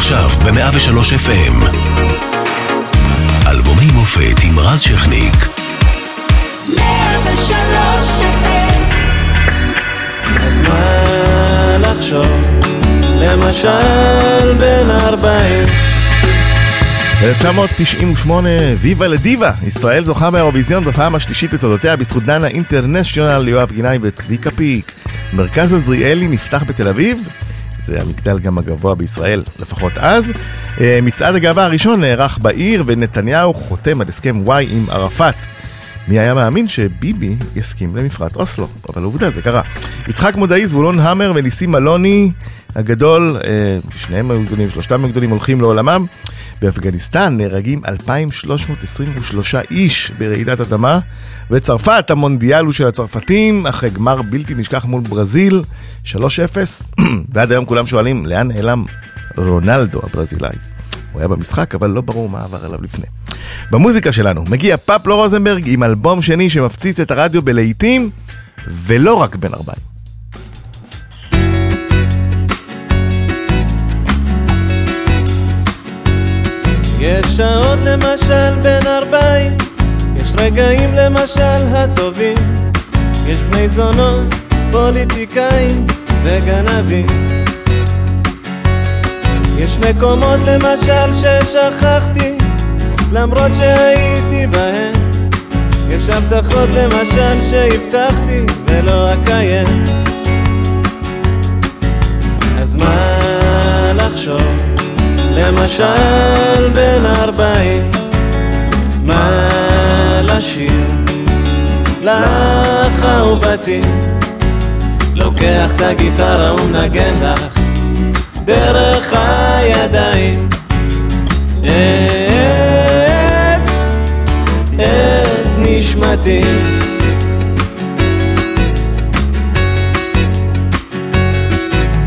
עכשיו ב-103 FM. אלבומי מופת עם רז שכניק. 103 FM אז מה לחשוב? למשל בן ארבעים 1998, ויבה לדיבה, ישראל זוכה באירוויזיון בפעם השלישית לתולדותיה בזכות דנה אינטרנשיונל יואב גינאי וצביקה פיק. מרכז עזריאלי נפתח בתל אביב, זה המגדל גם הגבוה בישראל, לפחות אז. אה, מצעד הגאווה הראשון נערך בעיר ונתניהו חותם על הסכם וואי עם ערפאת. מי היה מאמין שביבי יסכים למפרט אוסלו, אבל עובדה זה קרה. יצחק מודעי, זבולון המר וניסים אלוני הגדול, אה, שניהם היו גדולים, שלושתם היו גדולים, הולכים לעולמם. באפגניסטן נהרגים 2,323 איש ברעידת אדמה. וצרפת, המונדיאל הוא של הצרפתים, אחרי גמר בלתי נשכח מול ברזיל, 3-0. ועד היום כולם שואלים, לאן נעלם רונלדו הברזילאי? הוא היה במשחק, אבל לא ברור מה עבר עליו לפני. במוזיקה שלנו מגיע פפלו רוזנברג עם אלבום שני שמפציץ את הרדיו בלהיטים, ולא רק בן 40. יש שעות למשל בין ארבעים יש רגעים למשל הטובים יש בני זונות, פוליטיקאים וגנבים יש מקומות למשל ששכחתי למרות שהייתי בהם יש הבטחות למשל שהבטחתי ולא אקיים אז מה לחשוב? למשל בן ארבעים מה לשיר? לך אהובתי לוקח את הגיטרה ומנגן לך. דרך הידיים. את, את נשמתי.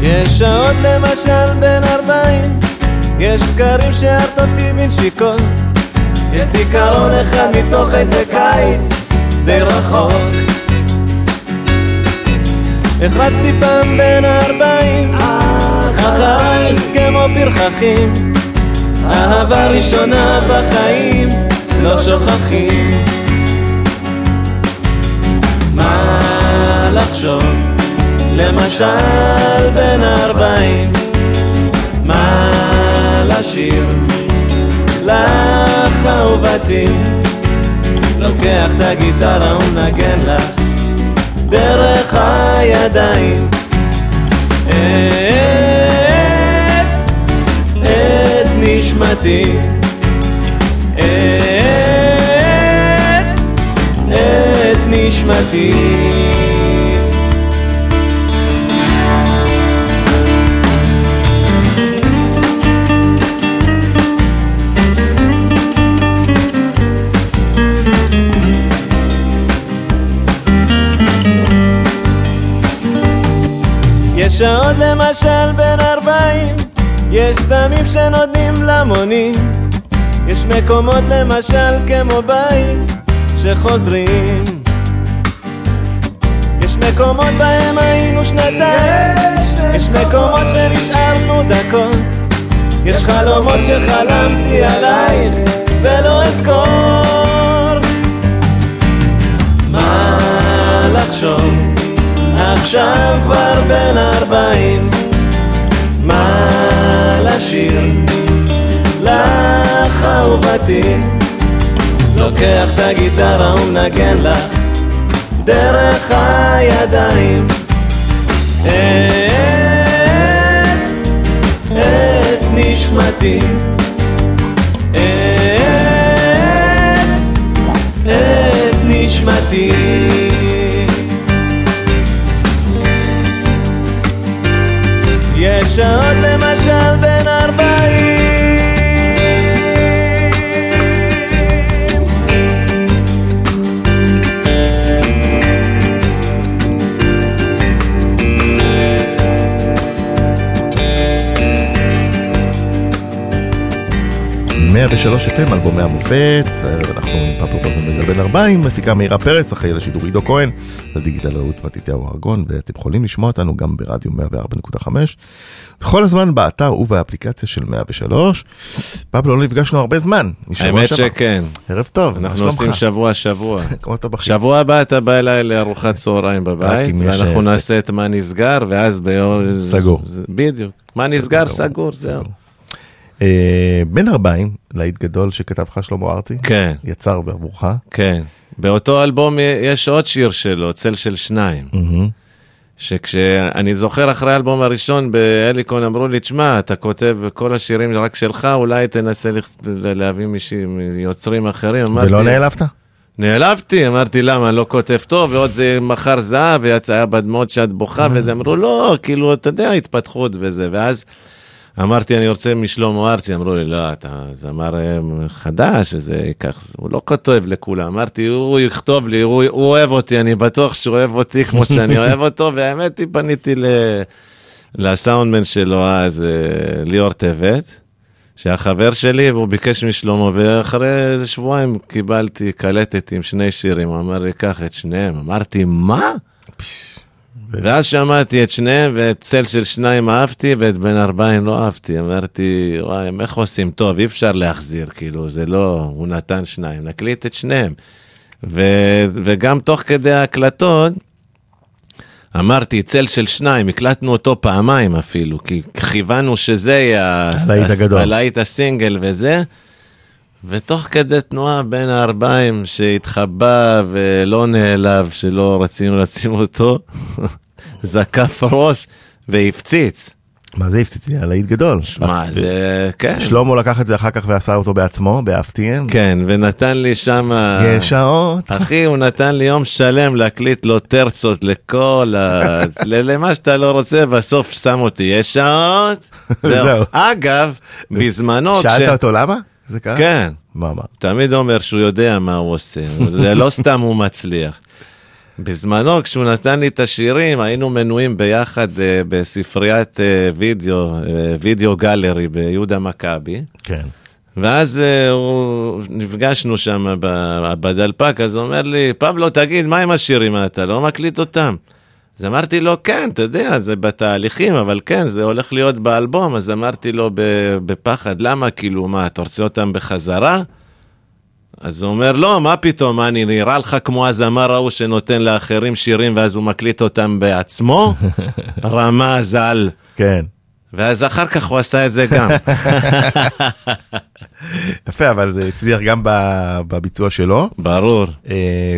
יש שעות למשל בין ארבעים יש בקרים שהרת אותי בנשיקות יש זיכרון אחד מתוך איזה קיץ די רחוק. החרצתי פעם בין ארבעים אחרייך כמו פרחחים. אהבה ראשונה בחיים לא שוכחים. מה לחשוב? למשל בין ארבעים. מה לשיר? לך אהובתי. לוקח את הגיטרה ומנגן לך דרך הידיים. את, את נשמתי. את, את נשמתי. שעות למשל בין ארבעים יש סמים שנותנים למונים יש מקומות למשל כמו בית שחוזרים. יש מקומות בהם היינו שנתיים. יש מקומות שנשארנו דקות. יש חלומות שחלמתי עלייך ולא אזכור. מה לחשוב? עכשיו כבר בן ארבעים לשיר לך אהובתי לוקח את הגיטרה ומנגן לך דרך הידיים. את, את נשמתי. את, את נשמתי. יש שעות למשל 40 103 FM, אלבומי המופת, אנחנו עם פפו רוזנברג בן 40, מפיקה מאירה פרץ, אחראי לשידור עידו כהן, לדיגיטל רעות מתתיהו ארגון, ואתם יכולים לשמוע אותנו גם ברדיו 104.5, בכל הזמן באתר ובאפליקציה של 103. פבלו, לא נפגשנו הרבה זמן, האמת שעבר. שכן, ערב טוב, אנחנו? עושים שבוע שבוע. כמו אתה בכיר. שבוע הבא אתה בא אליי לארוחת צהריים בבית, ואנחנו. נעשה את מה נסגר, ואז ביום... סגור. בדיוק. מה נסגר. סגור, זהו. אה, בן 40, להיט גדול שכתב לך שלמה ארצי, כן, יצר בעבורך. כן. באותו אלבום יש עוד שיר שלו, צל של שניים. מהמם. שכשאני זוכר אחרי האלבום הראשון בהליקון אמרו לי, תשמע, אתה כותב כל השירים רק שלך, אולי תנסה להביא מישהי- מיוצרים אחרים. אמרתי, ולא נעלבת? נעלבתי, אמרתי למה, לא כותב טוב, ועוד זה מחר זהב, ויצא בדמעות שאת בוכה, וזה אמרו, לא, כאילו, אתה יודע, התפתחות וזה, ואז אמרתי, אני רוצה משלמה ארצי, אמרו לי, לא, אתה זמר אה, חדש, זה ייקח, הוא לא כותב לכולם, אמרתי, הוא יכתוב לי, הוא, הוא אוהב אותי, אני בטוח שהוא אוהב אותי כמו שאני אוהב אותו, והאמת היא, פניתי ל... לסאונדמן שלו אז, אה, ליאור טבת. שהיה חבר שלי והוא ביקש משלמה ואחרי איזה שבועיים קיבלתי קלטת עם שני שירים, הוא אמר לי קח את שניהם, אמרתי מה? ואז שמעתי את שניהם ואת צל של שניים אהבתי ואת בן ארבעים לא אהבתי, אמרתי וואי איך עושים טוב אי אפשר להחזיר כאילו זה לא, הוא נתן שניים, נקליט את שניהם. ו, וגם תוך כדי ההקלטות אמרתי צל של שניים, הקלטנו אותו פעמיים אפילו, כי כיוונו שזה יהיה הלהיט הסינגל וזה. ותוך כדי תנועה בין הארבעים שהתחבא ולא נעלב שלא רצינו לשים אותו, זקף ראש והפציץ. מה זה הפציץ לי? הלהיט גדול. מה זה, כן, שלמה לקח את זה אחר כך ועשה אותו בעצמו, באפתיהם. כן, ונתן לי שם, יש שעות. אחי, הוא נתן לי יום שלם להקליט לו טרצות לכל ה... למה שאתה לא רוצה, בסוף שם אותי, יש שעות. זהו. אגב, בזמנו, שאלת אותו למה? זה קרה? כן. מה אמר? תמיד אומר שהוא יודע מה הוא עושה, זה לא סתם הוא מצליח. בזמנו, כשהוא נתן לי את השירים, היינו מנויים ביחד אה, בספריית אה, וידאו, אה, וידאו גלרי ביהודה מכבי, כן. ואז אה, הוא, נפגשנו שם בדלפק, אז הוא אומר לי, פבלו, תגיד, מה עם השירים, אתה לא מקליט אותם? אז אמרתי לו, כן, אתה יודע, זה בתהליכים, אבל כן, זה הולך להיות באלבום, אז אמרתי לו בפחד, למה, כאילו, מה, אתה רוצה אותם בחזרה? אז הוא אומר, לא, מה פתאום, אני נראה לך כמו הזמר ההוא שנותן לאחרים שירים ואז הוא מקליט אותם בעצמו? רמז על... כן. ואז אחר כך הוא עשה את זה גם. יפה, אבל זה הצליח גם בביצוע שלו, ברור. אה,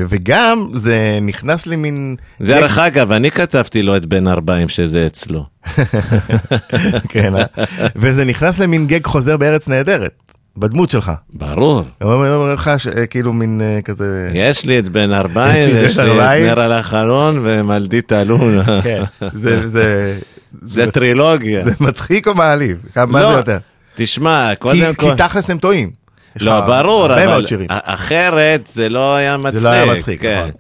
וגם זה נכנס למין... דרך אגב, אני כתבתי לו את בן 40 שזה אצלו. כן, אה? וזה נכנס למין גג חוזר בארץ נהדרת, בדמות שלך. ברור. הוא אומר לך אה, כאילו מין כזה... יש לי את בן 40 יש לי את 40. נר על החלון ומלדית אלון. כן, זה- זה זה טרילוגיה. זה מצחיק או מעליב? מה לא, זה יותר? תשמע, קודם כל... כי תכלס הם טועים. לא, לך ברור, אבל אחרת זה לא היה מצחיק. לא היה מצחיק, כן. נכון.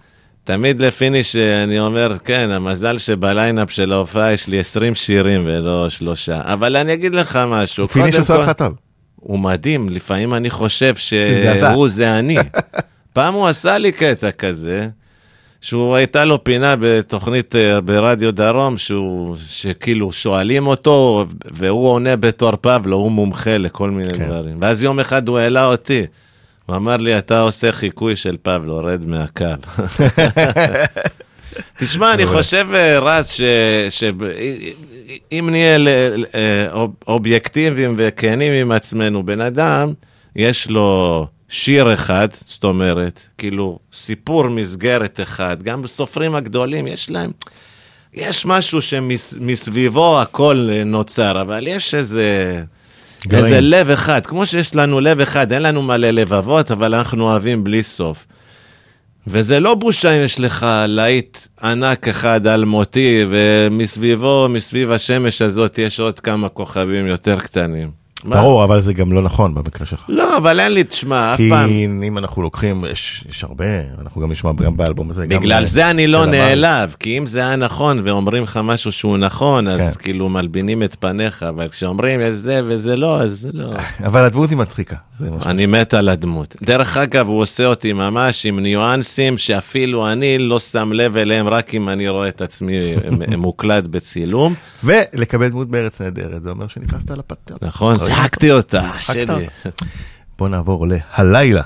תמיד לפיניש אני אומר, כן, המזל שב lineup של ההופעה יש לי 20 שירים ולא שלושה. אבל אני אגיד לך משהו, פיניש עושה כל- אותך טוב. הוא מדהים, לפעמים אני חושב. שהוא זה אני. פעם הוא עשה לי קטע כזה, שהוא הייתה לו פינה בתוכנית אה, ברדיו דרום, שהוא, שכאילו שואלים אותו, והוא עונה בתור פבלו, הוא מומחה לכל מיני כן. דברים. ואז יום אחד הוא העלה אותי. הוא אמר לי, אתה עושה חיקוי של פבלו, רד מהקו. תשמע, אני חושב, אה, רז, שאם נהיה אה, אוב- אובייקטיביים וכנים עם עצמנו, בן אדם, יש לו שיר אחד, זאת אומרת, כאילו, סיפור מסגרת אחד, גם בסופרים הגדולים, יש להם... יש משהו שמסביבו הכל אה, נוצר, אבל יש איזה... איזה לב אחד, כמו שיש לנו לב אחד, אין לנו מלא לבבות, אבל אנחנו אוהבים בלי סוף. וזה לא בושה אם יש לך להיט ענק אחד אלמותי, ומסביבו, מסביב השמש הזאת, יש עוד כמה כוכבים יותר קטנים. ברור, אבל זה גם לא נכון במקרה שלך. לא, אבל אין לי, תשמע, אף כי פעם. אם אנחנו לוקחים, יש יש הרבה, אנחנו גם נשמע גם באלבום הזה. גם, בגלל אה, זה אני לא. נעלב, כי אם זה היה נכון ואומרים לך משהו שהוא נכון, אז כן. כאילו מלבינים את פניך, אבל כשאומרים "יש זה וזה לא, אז זה לא. אבל הדמות היא מצחיקה. זה אני מת על הדמות. דרך אגב, הוא עושה אותי ממש עם ניואנסים שאפילו אני לא שם לב אליהם רק אם אני רואה את עצמי מוקלט בצילום. ולקבל דמות בארץ נהדרת, זה אומר שנכנסת לפטר. נכון, שיחקתי אותה, שלי. בוא נעבור להלילה.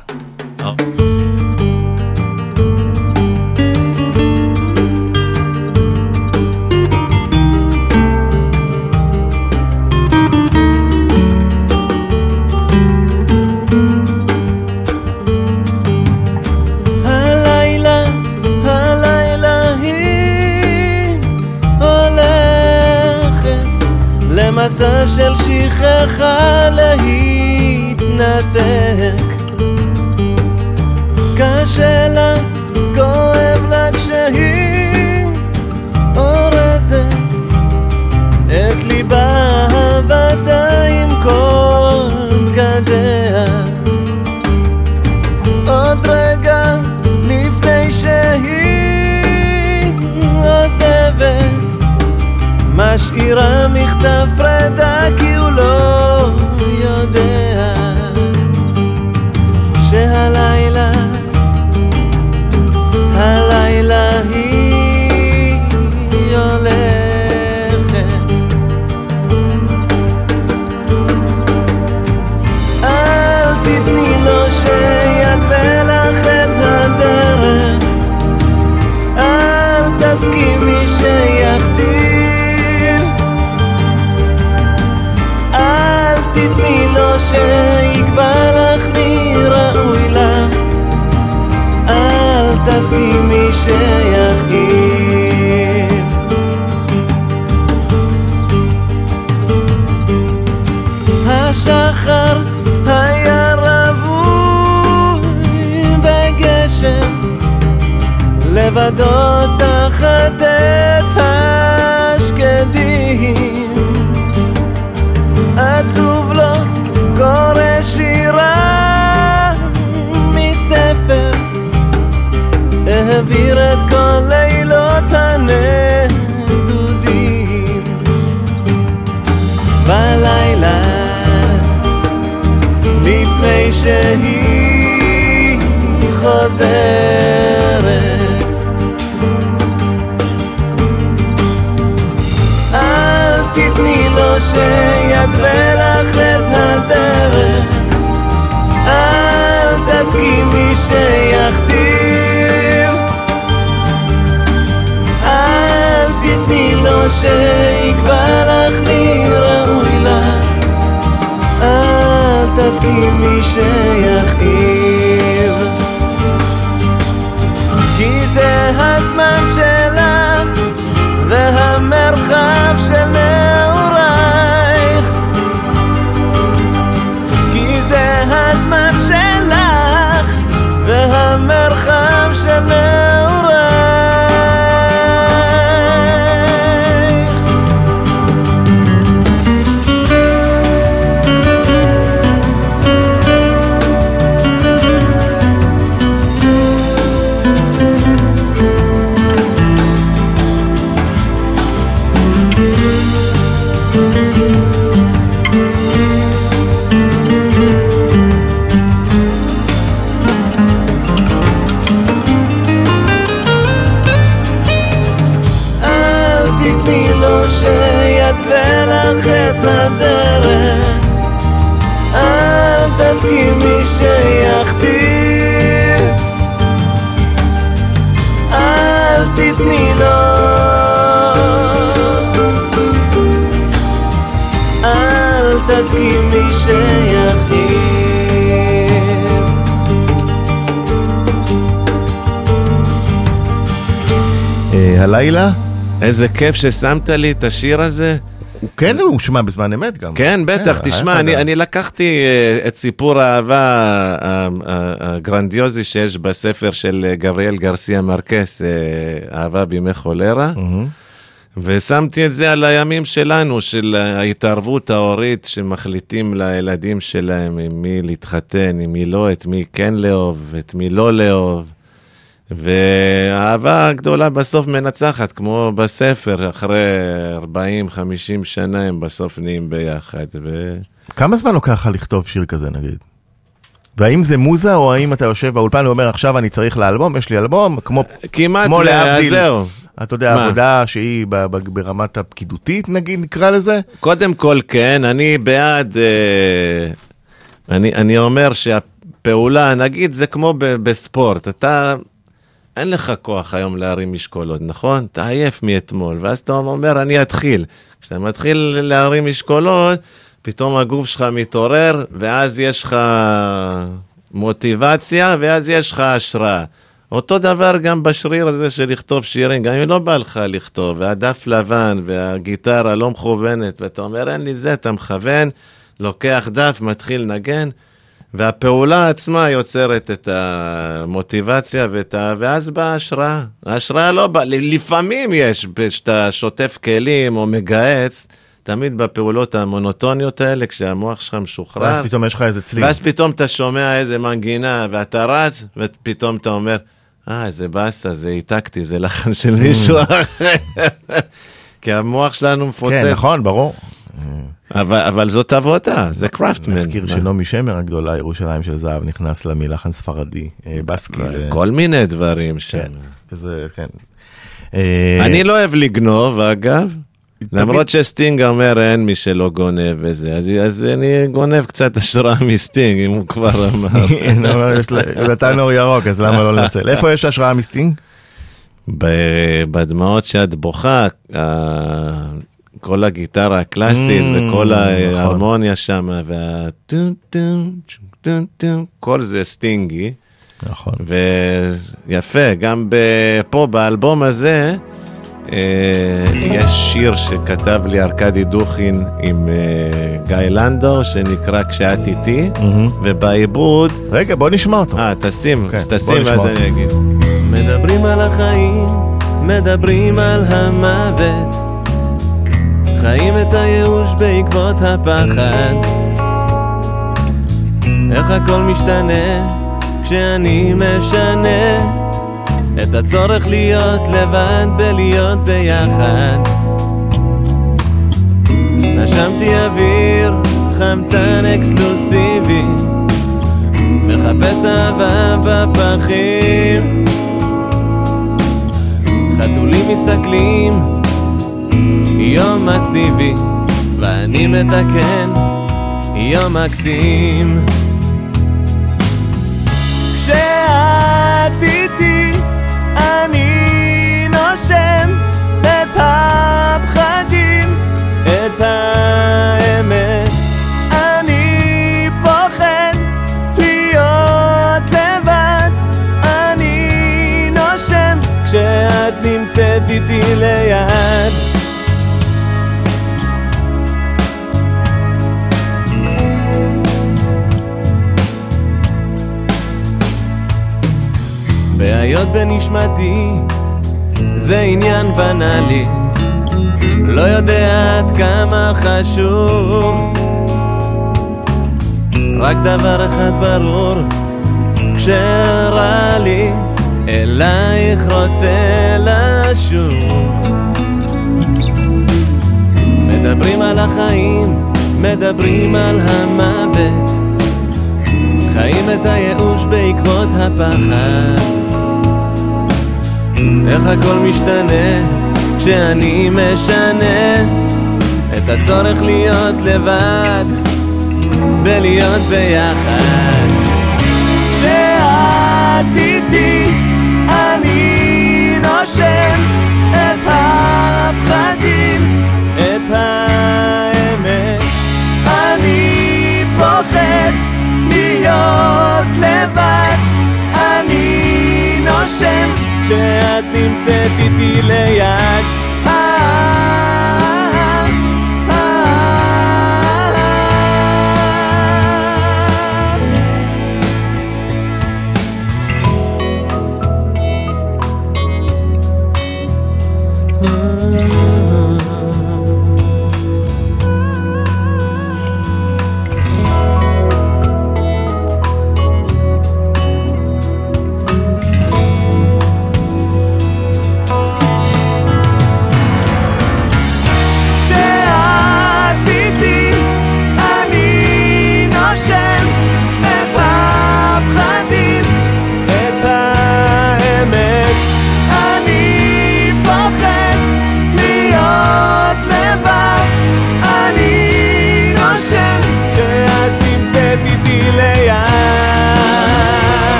הלילה, הלילה היא שכחה להתנתק. קשה לה, כואב לה כשהיא אורזת את ליבה הבדה עם כל משאירה מכתב פרידה כי הוא לא אל תסכימי שיכאיב הלילה, איזה כיף ששמת לי את השיר הזה. הוא כן הושמע בזמן אמת גם. כן, בטח, היה תשמע, אני. אני לקחתי אה, את סיפור האהבה הגרנדיוזי שיש בספר של אה, גבריאל גרסיה מרקס, אה, אהבה בימי חולרה, ושמתי את זה על הימים שלנו, של ההתערבות ההורית, שמחליטים לילדים שלהם עם מי להתחתן, עם מי לא, את מי כן לאהוב, את מי לא לאהוב. והאהבה הגדולה בסוף מנצחת, כמו בספר, אחרי 40-50 שנה הם בסוף נהיים ביחד. ו... כמה זמן לוקח לך לכתוב שיר כזה נגיד? והאם זה מוזה או האם אתה יושב באולפן ואומר עכשיו אני צריך לאלבום, יש לי אלבום, כמו, כמעט, כמו להבדיל, זהו. אתה יודע, מה? עבודה שהיא ברמת הפקידותית נגיד נקרא לזה? קודם כל, כן, אני בעד, אה, אני, אני אומר שהפעולה, נגיד, זה כמו בספורט, אתה, אין לך כוח היום להרים משקולות, נכון? אתה עייף מאתמול, ואז אתה אומר, אני אתחיל. כשאתה מתחיל להרים משקולות, פתאום הגוף שלך מתעורר, ואז יש לך מוטיבציה, ואז יש לך השראה. אותו דבר גם בשריר הזה של לכתוב שירים, גם אם לא בא לך לכתוב, והדף לבן, והגיטרה לא מכוונת, ואתה אומר, אין לי זה, אתה מכוון, לוקח דף, מתחיל לנגן, והפעולה עצמה יוצרת את המוטיבציה, ואת ה... ואז באה ההשראה. ההשראה לא באה, לפעמים יש, כשאתה שוטף כלים או מגהץ, תמיד בפעולות המונוטוניות האלה, כשהמוח שלך משוחרר. ואז פתאום יש לך איזה צליל. ואז פתאום אתה שומע איזה מנגינה, ואתה רץ, ופתאום אתה אומר, אה, איזה באסה, זה העתקתי, זה לחן של מישהו אחר. כי המוח שלנו מפוצץ. כן, נכון, ברור. אבל, אבל זאת עבודה, זה קראפטמן. נזכיר שנעמי שמר הגדולה, ירושלים של זהב, נכנס לה מלחן ספרדי, אה, בסקי. ל- כל מיני דברים שם. כן, וזה, כן. אה, אני לא אוהב לגנוב, אגב. למרות שסטינג אומר אין מי שלא גונב וזה, אז, אז אני גונב קצת השראה מסטינג, אם הוא כבר אמר. נתן אור ירוק, אז למה לא לנצל? איפה יש השראה מסטינג? בדמעות שאת בוכה, כל הגיטרה הקלאסית Mm, וכל נכון. ההרמוניה שם, והטום טום טום טום, כל זה סטינגי, נכון. ויפה, גם פה באלבום הזה, אה, יש שיר שכתב לי ארכדי דוכין עם אה, גיא לנדאו, שנקרא כשאת איתי, ובעיבוד, רגע, בוא נשמע אותו. אה, תשים, אז בוא תשים ואז. אני אגיד. מדברים על החיים, מדברים על המוות. חיים את הייאוש בעקבות הפחד. איך הכל משתנה כשאני משנה את הצורך להיות לבד בלהיות ביחד. נשמתי אוויר, חמצן אקסקלוסיבי, מחפש אהבה בפחים. חתולים מסתכלים, יום מסיבי, ואני מתקן, יום מקסים. כשאת איתי, אני נושם את הפחדים, את האמת. אני פוחד להיות לבד, אני נושם כשאת נמצאת איתי ליד. בנשמתי זה עניין בנאלי. לא יודע עד כמה חשוב. רק דבר אחד ברור כשרע לי אלייך רוצה לשוב. מדברים על החיים, מדברים על המוות. חיים את הייאוש בעקבות הפחד איך הכל משתנה כשאני משנה? את הצורך להיות לבד ולהיות ביחד. כשאת איתי אני נושם את הפחדים את האמת. אני פוחד להיות לבד נושם כשאת נמצאת איתי ליד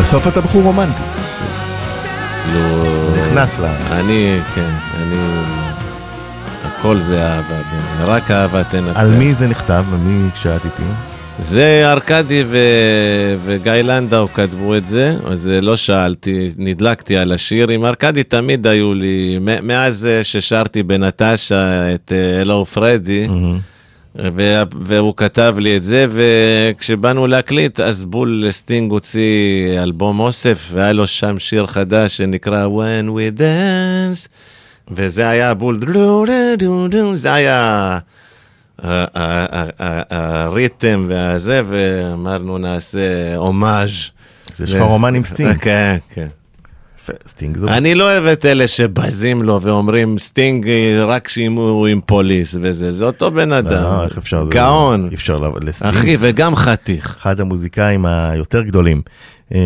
בסוף אתה בחור רומנטי. לא... נכנס ל... אני, כן, אני... הכל זה אהבה, באמת. רק אהבה תנצח. על מי זה נכתב? על מי הקשרת איתי? זה ארכדי ו... וגיא לנדאו כתבו את זה, אז לא שאלתי, נדלקתי על השיר. עם ארכדי תמיד היו לי, מאז אה, ששרתי בנטשה את אה, אלו פרדי, ו- והוא כתב לי את זה, וכשבאנו להקליט, אז בול סטינג הוציא אלבום אוסף, והיה לו שם שיר חדש שנקרא When We Dance, וזה היה בול, זה היה ה- ה- ה- ה- ה rhythm והזה, ואמרנו נעשה הומאז'. יש לך רומן עם סטינג. כן, כן. סטינג זו... אני לא אוהב את אלה שבזים לו ואומרים סטינג אה, רק שאם הוא עם Police וזה, זה אותו בן אדם. לא, איך אפשר? זה- גאון. אי אפשר לסטינג. אחי, וגם חתיך. אחד המוזיקאים היותר גדולים אה,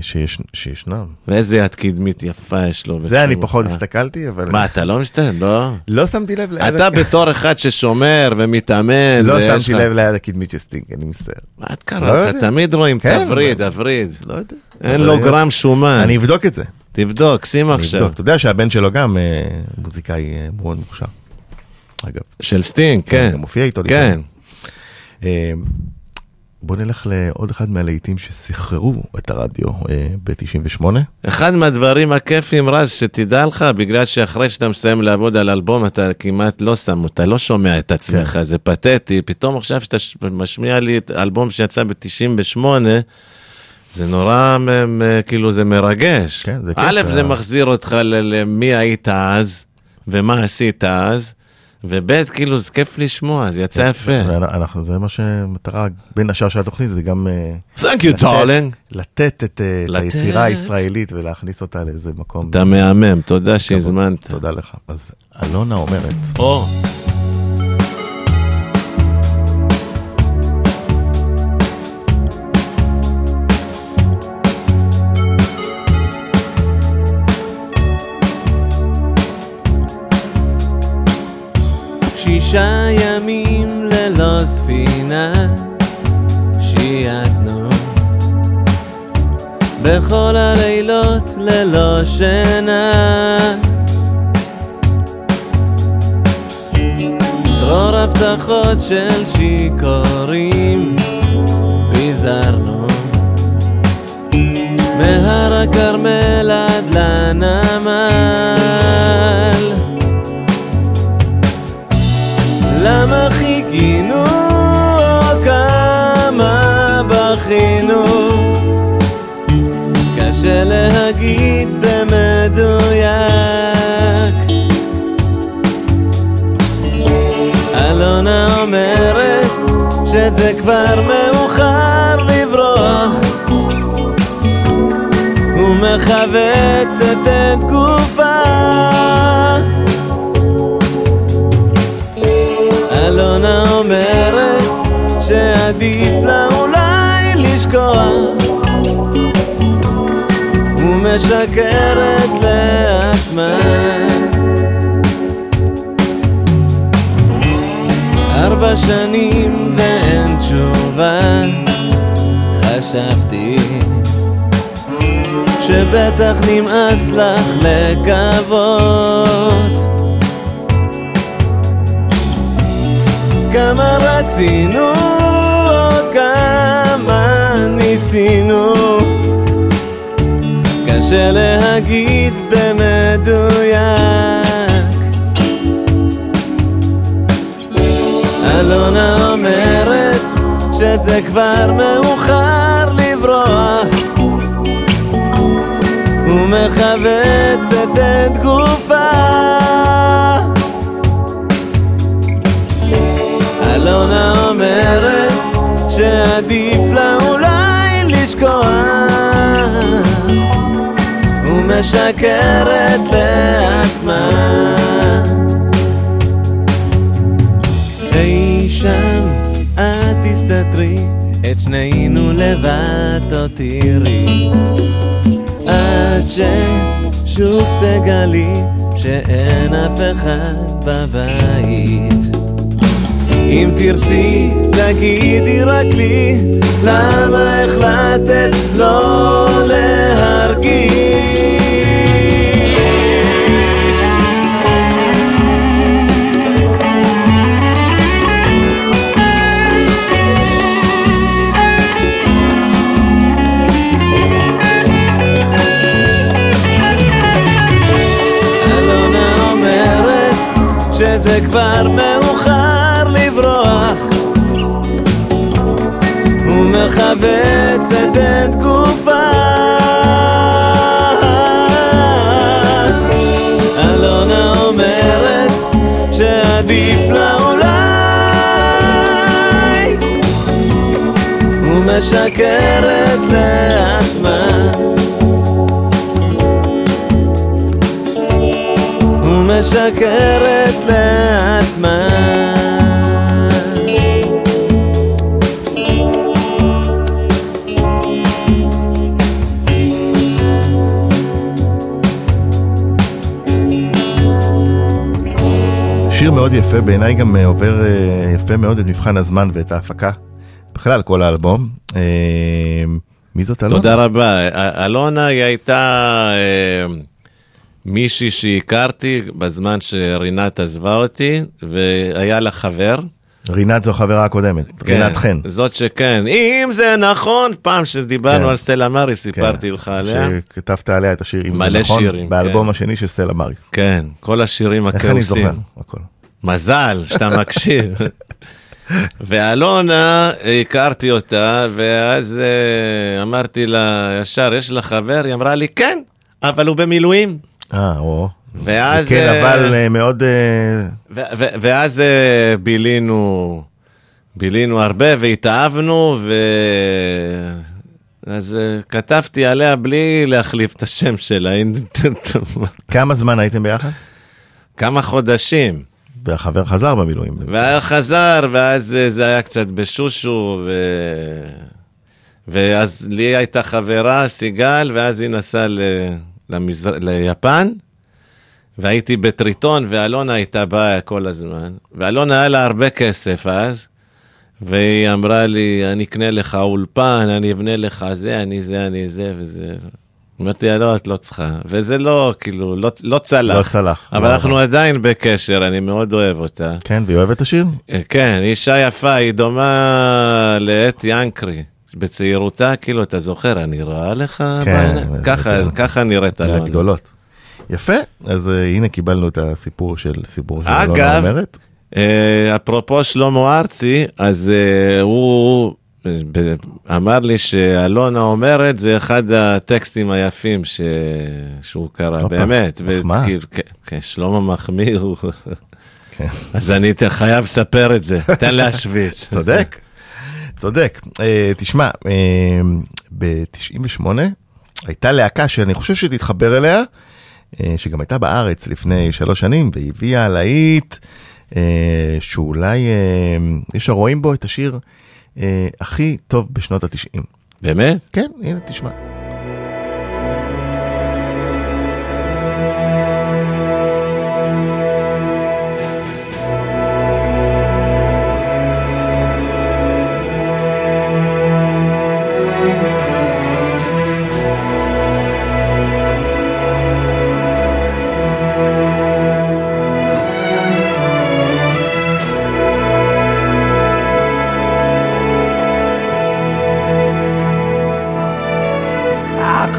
שיש- שישנם. ואיזה יד קדמית יפה יש לו. זה אני פחות אה. הסתכלתי, אבל... מה, אתה לא מסתכל? לא. לא שמתי לב ליד... אתה בתור אחד ששומר ומתאמן. לא שמתי לב ליד הקדמית של סטינג, אני מצטער. מה את לא קרה לך? תמיד רואים כן, את הווריד, הווריד. לא יודע. אין לו גרם שומן. אני אבדוק את זה. תבדוק, שים עכשיו. אבדוק. אתה יודע שהבן שלו גם אה, מוזיקאי אה, מאוד מוכשר. אגב. של סטינג, כן. גם מופיע איתו. כן. אה, בוא נלך לעוד אחד מהלהיטים שסחררו את הרדיו אה, ב-98. אחד מהדברים הכיפים רז שתדע לך בגלל שאחרי שאתה מסיים לעבוד על אלבום אתה כמעט לא שם אתה לא שומע את עצמך כן. זה פתטי פתאום עכשיו שאתה משמיע לי את אלבום שיצא ב-98 זה נורא כאילו זה מרגש. כן, זה כיף, א' זה- זה מחזיר אותך למי היית אז ומה עשית אז וב' כאילו זה כיף לשמוע זה יצא יפה. ואנחנו, זה מה שמטרה, בין השאר של התוכנית, זה גם אה, Thank you darling. לתת את, אה. היצירה הישראלית ולהכניס אותה לאיזה מקום. אתה מהמם תודה שהזמנת. תודה לך. אז אלונה אומרת, או. שישה ימים ללא ספינה שייתנו בכל הלילות ללא שינה. צרור הבטחות של שיכורים פיזרנו מהר הכרמל עד לנמל למה חיכינו כמה בכינו? קשה להגיד במדויק. אלונה אומרת שזה כבר מאוחר לברוח. ומכווצת את גופה ומשקרת לעצמה. ארבע שנים ואין תשובה. חשבתי שבטח נמאס לך לקוות. כמה רצינו, ניסינו. קשה להגיד במדויק. אלונה אומרת שזה כבר מאוחר לברוח. ומכווצת את גופה. אלונה אומרת שעדיף לה אולי ומשקרת לעצמה. אי שם את תסתתרי את שנינו לבד עוד תראי עד ששוב תגלי שאין אף אחד בבית אם תרצי, תגידי רק לי, למה החלטת לא להרגיש? שזה כבר מאוחר ומכווצת את גופה. אלונה אומרת שעדיף לה אולי. ומשקרת לעצמה. ומשקרת לעצמה שיר מאוד יפה, בעיניי גם אה, עובר אה, יפה מאוד את מבחן הזמן ואת ההפקה. בכלל, כל האלבום. אה, מי זאת אלונה? תודה רבה. אלונה היא הייתה מישהי שהכרתי בזמן שרינת עזבה אותי, והיה לה חבר. רינת זו החברה הקודמת, רינת חן. זאת שכן. אם זה נכון, פעם שדיברנו כן. על סטלה מארי, סיפרתי כן, לך עליה. שכתבת עליה את השיר, אם זה מלא נכון, שירים, באלבום כן. השני של סטלה מאריס. כן, כל השירים איך אני זוכר? הכל. מזל שאתה מקשיב. ואלונה, הכרתי אותה, ואז אה, אמרתי לה, ישר, יש לך חבר? היא אמרה לי, כן, אבל הוא במילואים. אה, או. ואז... כן, אה, אבל אה, מאוד... ואז בילינו, בילינו הרבה והתאהבנו, ו... אז כתבתי עליה בלי להחליף את השם שלה, כמה זמן הייתם ביחד? כמה חודשים. והחבר חזר במילואים. והיה חזר, ואז זה היה קצת בשושו, ו... ואז לי הייתה חברה, סיגל, ואז היא נסעה ל... למזר... ליפן, והייתי בטריטון, ואלונה הייתה באה כל הזמן. ואלונה היה לה הרבה כסף אז, והיא אמרה לי, אני אקנה לך אולפן, אני אבנה לך זה, אני זה, אני זה, וזה. אמרתי לה, לא, את לא צריכה. וזה לא, כאילו, לא, לא צלח. לא צלח. אבל לא אנחנו עדיין בקשר, אני מאוד אוהב אותה. כן, והיא אוהבת את השיר? אה, כן, היא אישה יפה, היא דומה לאתי ינקרי. בצעירותה, כאילו, אתה זוכר, אני רואה לך כן, בעיניים? זה ככה. ככה נראית אלונה. מהגדולות. יפה, אז אה, הנה קיבלנו את הסיפור של סיפור של אלונה אגב, אומרת. אה, אפרופו שלמה ארצי, אז אה, הוא אמר לי שאלונה אומרת, זה אחד הטקסטים היפים ש... שהוא קרא, הופה, באמת. מחמאה. כן, כן, שלמה מחמיא הוא... כן. אז אני חייב לספר את זה, תן להשוויץ. צודק, צודק. אה, תשמע, ב-98 הייתה להקה שאני חושב שתתחבר אליה, אה, שגם הייתה בארץ לפני שלוש שנים, והביאה להיט אה, שאולי אה, יש הרואים בו את השיר אה, הכי טוב בשנות התשעים. באמת? כן, הנה תשמע.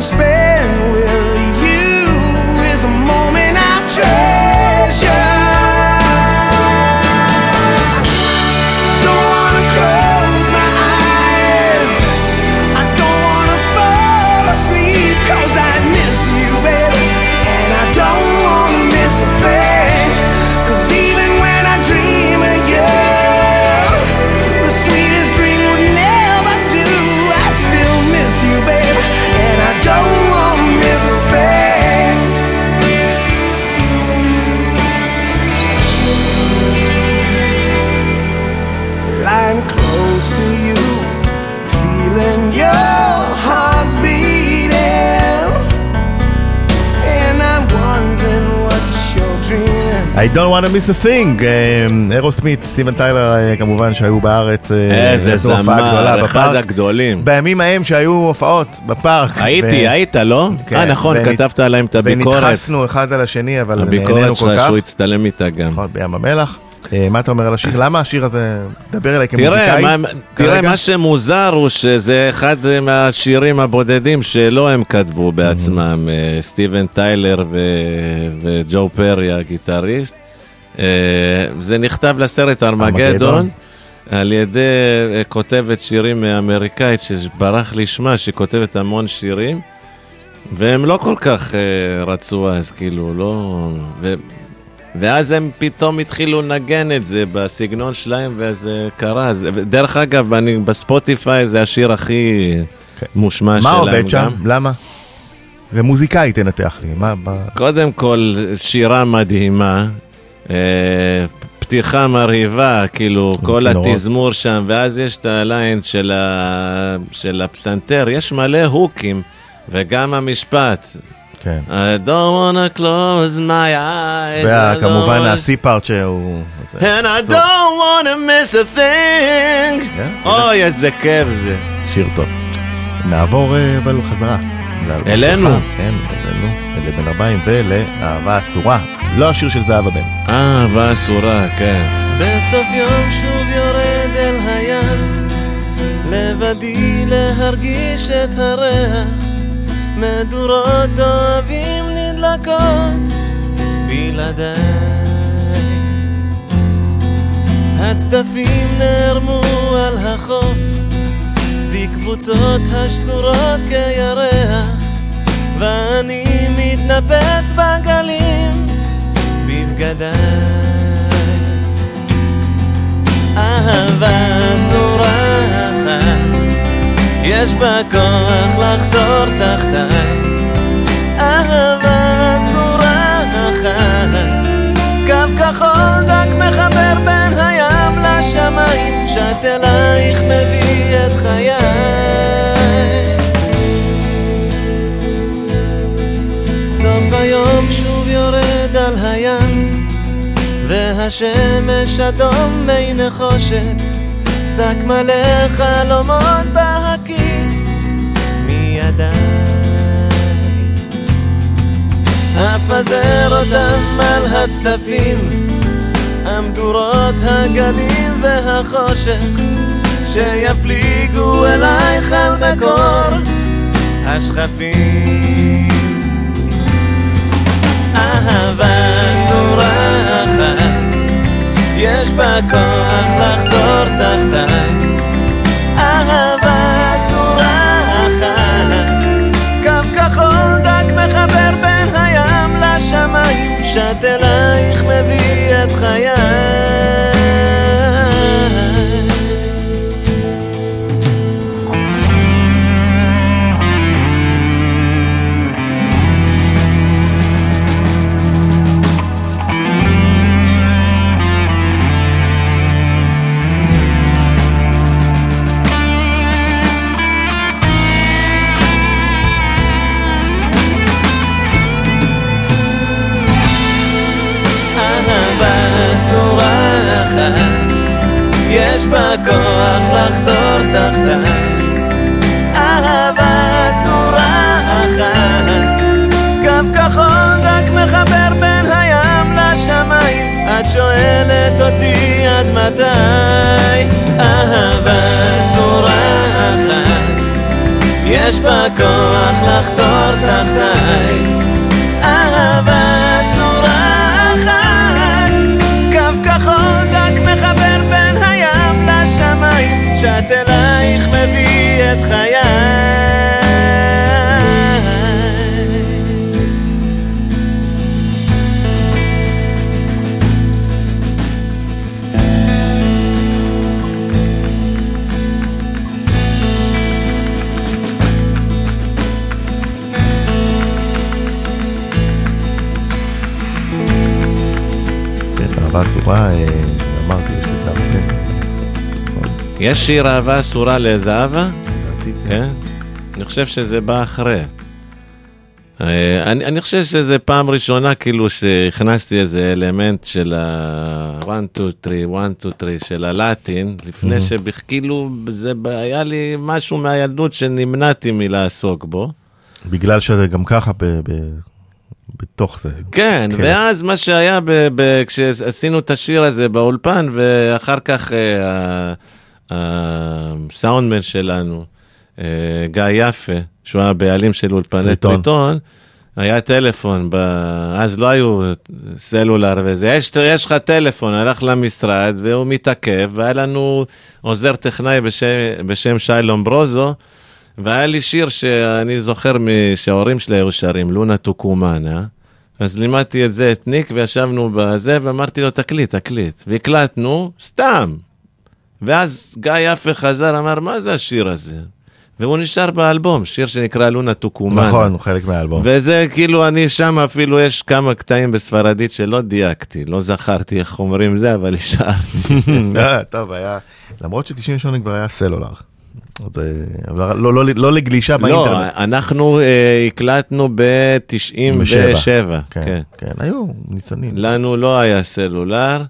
space I don't want to miss a thing, אה, אירו סמית, סימן טיילר אה, כמובן שהיו בארץ. אה, איזה זמר, אחד. הגדולים. בימים ההם שהיו הופעות בפארק. הייתי, היית, לא? כן, אה, נכון, כתבת עליהם את הביקורת. ונדחסנו אחד על השני, אבל נהנינו הביקורת כל שלך כך. שהוא הצטלם איתה גם. נכון, בים המלח. אה, מה אתה אומר על השיר? למה השיר הזה, דבר אליי כמוזיקאי. תראה? מה שמוזר הוא שזה אחד מהשירים הבודדים שלא הם כתבו בעצמם, אה, סטיבן טיילר וג'ו פרי הגיטריסט. אה, זה נכתב לסרט ארמגדון. על ידי כותבת שירים אמריקאית שברח לי שמה, שהיא כותבת המון שירים. והם לא כל כך רצו אז, כאילו, לא... ואז הם פתאום התחילו לנגן את זה בסגנון שלהם, וזה קרה. דרך אגב, אני, בספוטיפיי זה השיר הכי מושמע מה שלהם עובד שם? גם. למה? ומוזיקאי תנתח לי, מה... מה- קודם כל, שירה מדהימה, אה, פתיחה מרהיבה, כאילו, כל כינורות. התזמור שם, ואז יש את הליין של, ה... של הפסנתר, יש מלא הוקים, וגם המשפט. כן. I don't wanna close my eyes. וכמובן פארט שהוא... And I don't wanna miss a thing. כן, אוי, איזה כיף זה. שיר טוב. נעבור אה, אבל חזרה. אלינו. כן, אלינו, לבן ארבעים ולאהבה אסורה. לא השיר של זהבה בן. אה, אהבה אסורה, כן. בסוף יום שוב יורד אל הים, לבדי להרגיש את הריח, מדורות אוהבים נדלקות בלעדיי. הצדפים נערמו על החוף, בקבוצות השזורות כירח, ואני מתנפץ בגלים בבגדיי. אהבה זורחת, יש בה כוח לחתור תחתיי. אהבה זורחת, קו כחול דק מחבר בין הים לשמיים, שט אלייך מביא את חיי. סוף היום שוב יורד על הים והשמש אדום מי נחושת שק מלא חלומות בהקיץ אפזר אותם על הצדפים המדורות הגלים והחושך שיפליגו אלייך על מקור השכפים אהבה זורחת, יש בה כוח לחתור תחתיי. הים לשמיים, שט אלייך מביא את חיי. יש בה כוח לחתור תחתיי. יש שיר אהבה אסורה לזהבה? לדעתי, כן. כן. אני חושב שזה בא אחרי. אה, אני, אני חושב שזה פעם ראשונה כאילו שהכנסתי איזה אלמנט של ה-1, 2, 3, 1, 2, 3 של הלטין, לפני שכאילו זה היה לי משהו מהילדות שנמנעתי מלעסוק בו. בגלל שזה גם ככה ב, ב, בתוך זה. כן, כן. ואז מה שהיה ב- ב- כשעשינו את השיר הזה באולפן, ואחר כך ה- הסאונדמן שלנו, אה, גיא יפה, שהוא הבעלים של אולפני טריטון. היה טלפון, ב... אז לא היו סלולר וזה, יש, יש לך טלפון, הלך למשרד והוא מתעכב, והיה לנו עוזר טכנאי בשם, בשם שי לומברוזו, והיה לי שיר שאני זוכר שההורים שלי היו שרים, לונה טוקומנה, אז לימדתי את זה, את ניק, וישבנו בזה, ואמרתי לו, תקליט, תקליט. והקלטנו, סתם. ואז גיא יפה חזר, אמר, מה זה השיר הזה? והוא נשאר באלבום, שיר שנקרא לונה טוקומנה. נכון, הוא חלק מהאלבום. וזה כאילו, אני שם אפילו יש כמה קטעים בספרדית שלא דייקתי, לא זכרתי איך אומרים זה, אבל השארתי. אה, טוב, היה, למרות ש-98 כבר היה סלולר. אבל לא- לא- לא לגלישה לא, באינטרנט. אנחנו אה, הקלטנו ב-97. כן, כן, היו ניצנים. לנו לא היה סלולר,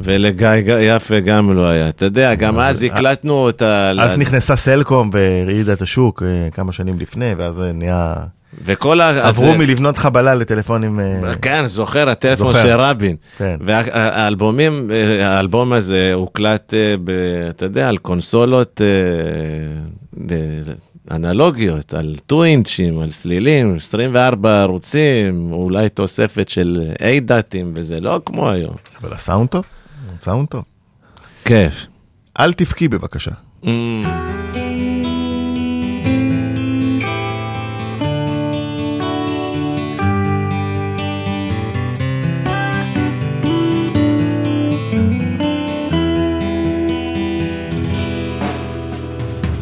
ולגיא יפה גם לא היה. אתה יודע, גם אז הקלטנו את ה... אז נכנסה סלקום והרעידה את השוק אה, כמה שנים לפני, ואז זה נהיה... וכל ה... עברו מלבנות חבלה לטלפונים... אה, כן, זוכר, הטלפון. של רבין. כן. והאלבומים, אה, האלבום הזה הוקלט, אה, אתה יודע, על קונסולות אה, אה, אנלוגיות, על 2 אינצ'ים, על סלילים, 24 ערוצים, אולי תוספת של A דאטים, וזה לא כמו היום. אבל הסאונד טוב? סאונד טוב. כיף. אל תבכי בבקשה. Mm.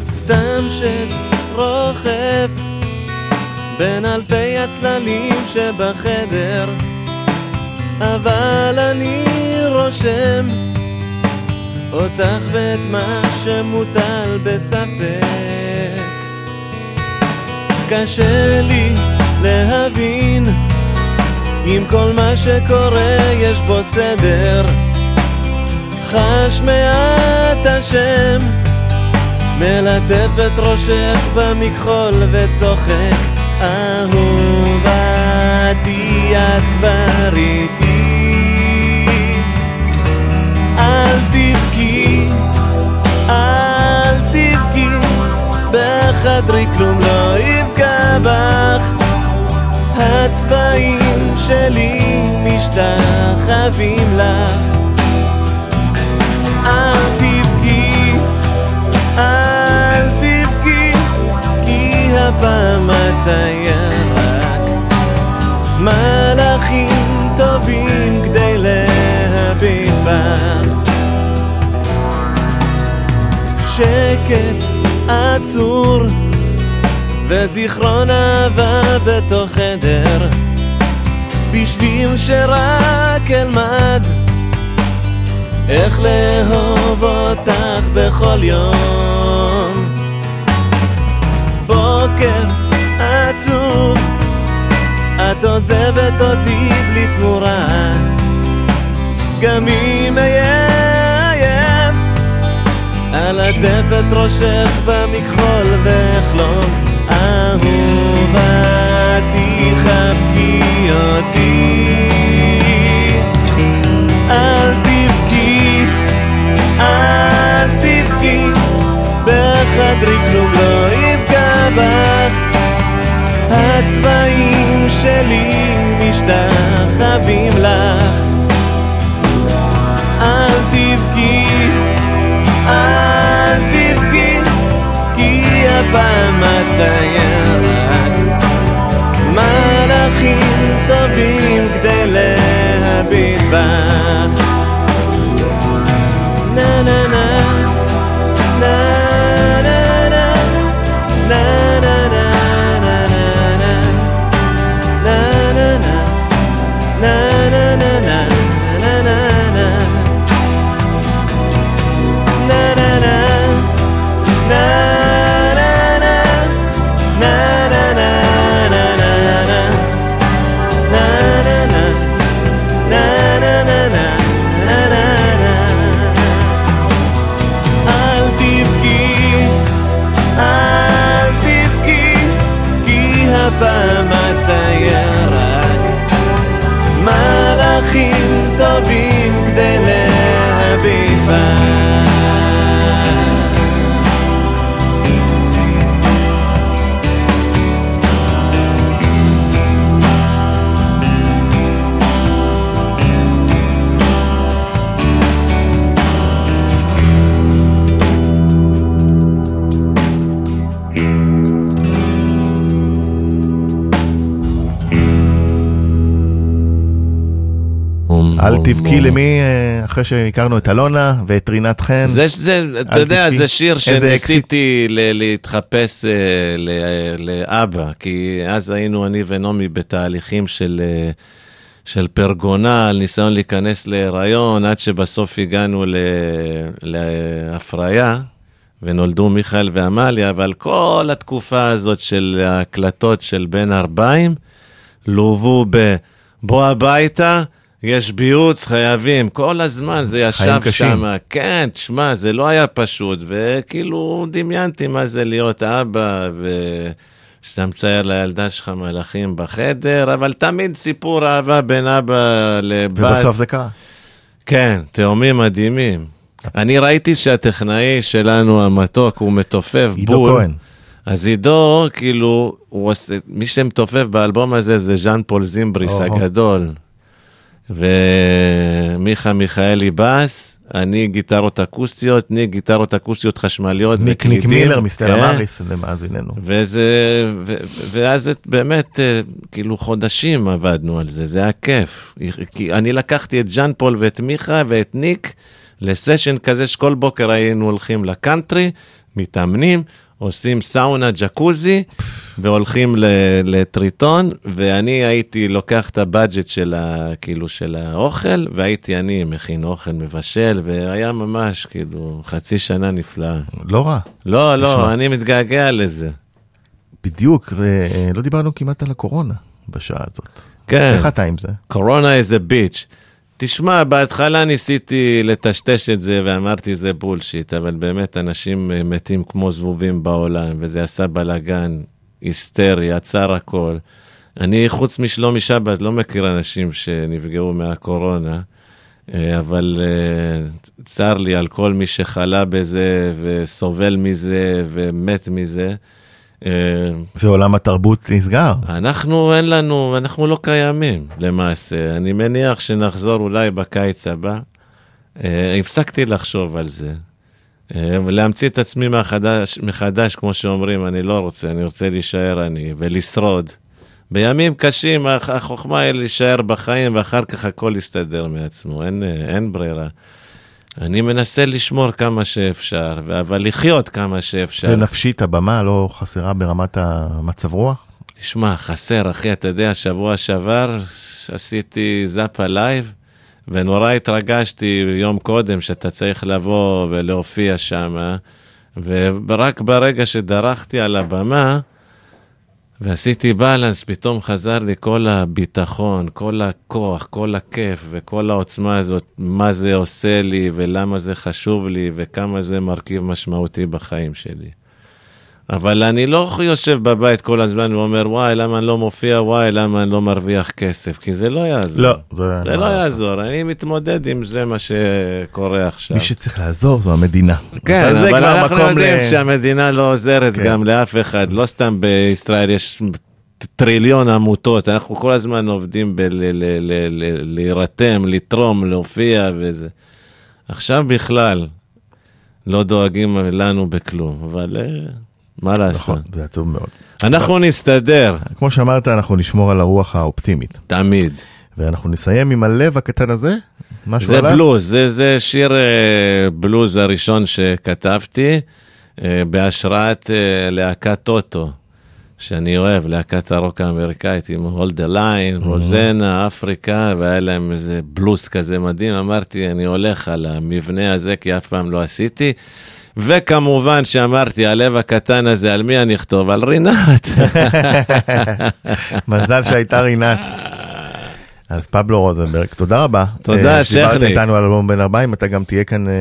סתם שד רוכב בין אלפי הצללים שבחדר אבל אני רושם אותך ואת מה שמוטל בספק. קשה לי להבין אם כל מה שקורה יש בו סדר. חש מעט השם מלטף את ראשך במכחול וצוחק. אהובתי את כבר בחדרי כלום לא יפגע בך הצבעים שלי משתחווים לך אל תבכי אל תבכי, כי הפעם אציין רק מלאכים טובים כדי להביט בך. שקט עצור וזיכרון אהבה בתוך חדר בשביל שרק אלמד איך לאהוב אותך בכל יום. בוקר עצוב את עוזבת אותי בלי תמורה. גם אם אהיה אלטף את ראשך במכחול ואחלום אהובתי חבקי אותי אל תבכי, אל תבכי, בחדרי כלום לא יפגע בך. הצבעים שלי משתחווים לך. פעם הצייר רק מלאכים טובים כדי להביט בה. מלאכים תביא תבכי למי אה, אחרי שהכרנו את אלונה ואת רינת חן? זה, זה, אתה יודע, תבכי. זה שיר שניסיתי ל- להתחפש אה, ל- לאבא, כי אז היינו אני ונעמי בתהליכים של, אה, של פרגונה, על ניסיון להיכנס להיריון, עד שבסוף הגענו ל- להפריה, ונולדו מיכאל ועמליה, אבל כל התקופה הזאת של ההקלטות של בין ארבעים, לוו ב... בוא הביתה, יש ביוץ, חייבים. כל הזמן זה ישב. שם. כן, תשמע, זה לא היה פשוט, וכאילו דמיינתי מה זה להיות אבא, ושאתה מצייר לילדה שלך מלאכים בחדר, אבל תמיד סיפור אהבה בין אבא לבת. ובסוף זה קרה. כן, תאומים מדהימים. אני ראיתי שהטכנאי שלנו המתוק הוא מתופף עידו בול. כהן. אז עידו, כאילו, הוא עושה, מי שמתופף באלבום הזה זה ז'אן פול זימבריס. הגדול. ומיכה מיכאלי בס, אני גיטרות אקוסטיות, ניק גיטרות אקוסטיות חשמליות ניק ניק. מילר מסטלה כן. מאריס למאזיננו. וזה, ו, ואז את באמת, אה, כאילו חודשים עבדנו על זה, זה היה כיף. כי אני לקחתי את ז'אן פול ואת מיכה ואת ניק לסשן כזה שכל בוקר היינו הולכים לקאנטרי, מתאמנים, עושים סאונה ג'קוזי והולכים לטריטון, ואני הייתי לוקח את הבאג'ט של, ה, כאילו, של האוכל, והייתי אני מכין אוכל, מבשל, והיה ממש כאילו חצי שנה נפלאה. לא רע. לא, לא, תשמע. אני מתגעגע לזה. בדיוק, ולא דיברנו כמעט על הקורונה בשעה הזאת. כן, איך אתה עם זה? קורונה איזה ביץ'. תשמע, בהתחלה ניסיתי לטשטש את זה ואמרתי זה בולשיט, אבל באמת אנשים אה, מתים כמו זבובים בעולם, וזה עשה בלאגן, היסטרי, עצר הכל. אני, חוץ משלומי שבת, לא מכיר אנשים שנפגעו מהקורונה, אה, אבל אה, צר לי על כל מי שחלה בזה וסובל מזה ומת מזה. אה, ועולם התרבות נסגר. אנחנו, אין לנו, אנחנו לא קיימים למעשה. אני מניח שנחזור אולי בקיץ הבא. אה, הפסקתי לחשוב על זה. אה, ולהמציא את עצמי מחדש, מחדש, כמו שאומרים, אני לא רוצה, אני רוצה להישאר אני ולשרוד. בימים קשים הח- החוכמה היא להישאר בחיים ואחר כך הכל יסתדר מעצמו, אין, אין ברירה. אני מנסה לשמור כמה שאפשר, אבל לחיות כמה שאפשר. ונפשית הבמה לא חסרה ברמת המצב רוח? תשמע, חסר, אחי, אתה יודע, שבוע שעבר עשיתי זאפה live, ונורא התרגשתי יום קודם שאתה צריך לבוא ולהופיע שם, ורק ברגע שדרכתי על הבמה, ועשיתי בלנס, פתאום חזר לי כל הביטחון, כל הכוח, כל הכיף וכל העוצמה הזאת, מה זה עושה לי ולמה זה חשוב לי וכמה זה מרכיב משמעותי בחיים שלי. אבל אני לא יושב בבית כל הזמן ואומר, וואי, למה אני לא מופיע, וואי, למה אני לא מרוויח כסף, כי זה לא יעזור. לא, זה זה לא יעזור, אני מתמודד עם זה מה שקורה עכשיו. מי שצריך לעזור זו המדינה. כן, אבל אנחנו יודעים ל- שהמדינה לא עוזרת כן. גם לאף אחד, לא סתם בישראל יש טריליון עמותות, אנחנו כל הזמן עובדים בלהירתם, לתרום, להופיע וזה. עכשיו בכלל לא דואגים לנו בכלום, אבל אה, מה לעשות? נכון, זה עצוב מאוד. אנחנו נסתדר, כמו שאמרת, אנחנו נשמור על הרוח האופטימית. תמיד. ואנחנו נסיים עם הלב הקטן הזה, משהו זה עליו? בלוז, זה, זה שיר אה, בלוז הראשון שכתבתי, אה, בהשראת אה, להקת טוטו, שאני אוהב, להקת הרוק האמריקאית עם הולד הליין, רוזנה, אפריקה, והיה להם איזה בלוז כזה מדהים. אמרתי, אני הולך על המבנה הזה, כי אף פעם לא עשיתי. וכמובן שאמרתי, הלב הקטן הזה, על מי אני אכתוב? על רינת. מזל שהייתה רינת. אז פבלו רוזנברג, תודה רבה. תודה, אה, שדיברת שכניק. איתנו על אלבום בן 40, אתה גם תהיה כאן אה,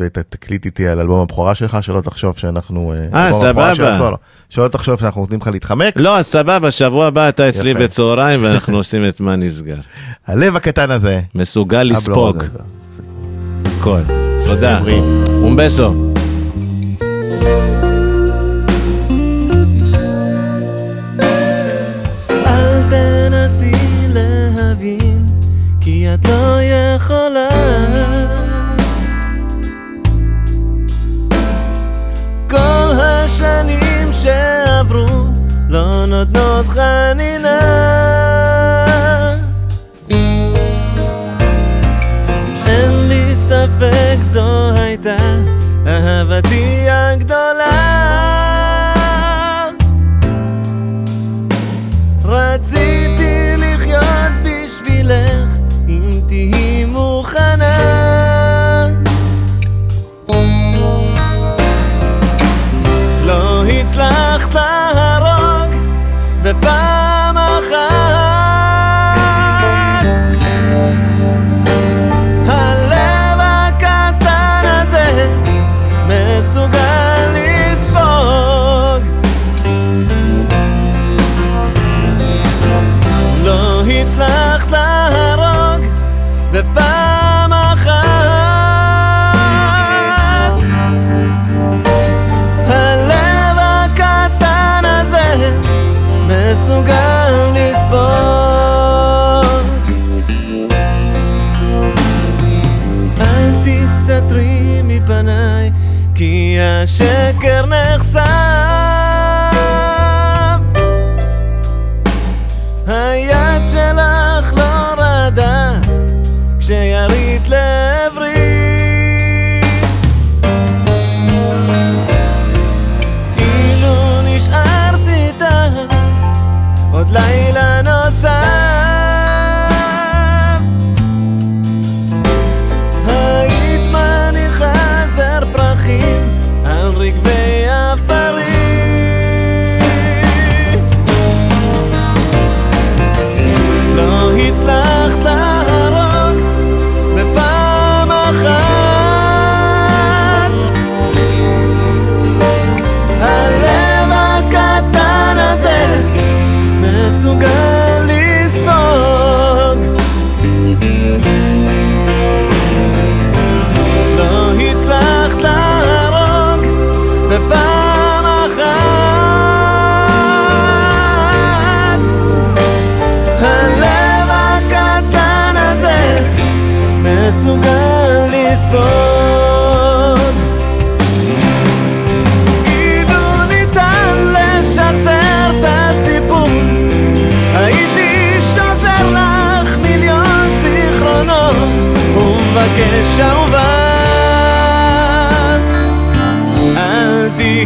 ותקליט איתי על אלבום הבכורה שלך, שלא תחשוב שאנחנו... אה, של סבבה. שלא תחשוב שאנחנו נותנים לך להתחמק. לא, סבבה, שבוע הבא אתה אצלי. בצהריים ואנחנו עושים את מה נסגר. הלב הקטן הזה. מסוגל לספוג. הכל. תודה. אומבסו. לא. כל השנים שעברו לא נותנות חנינה.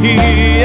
אל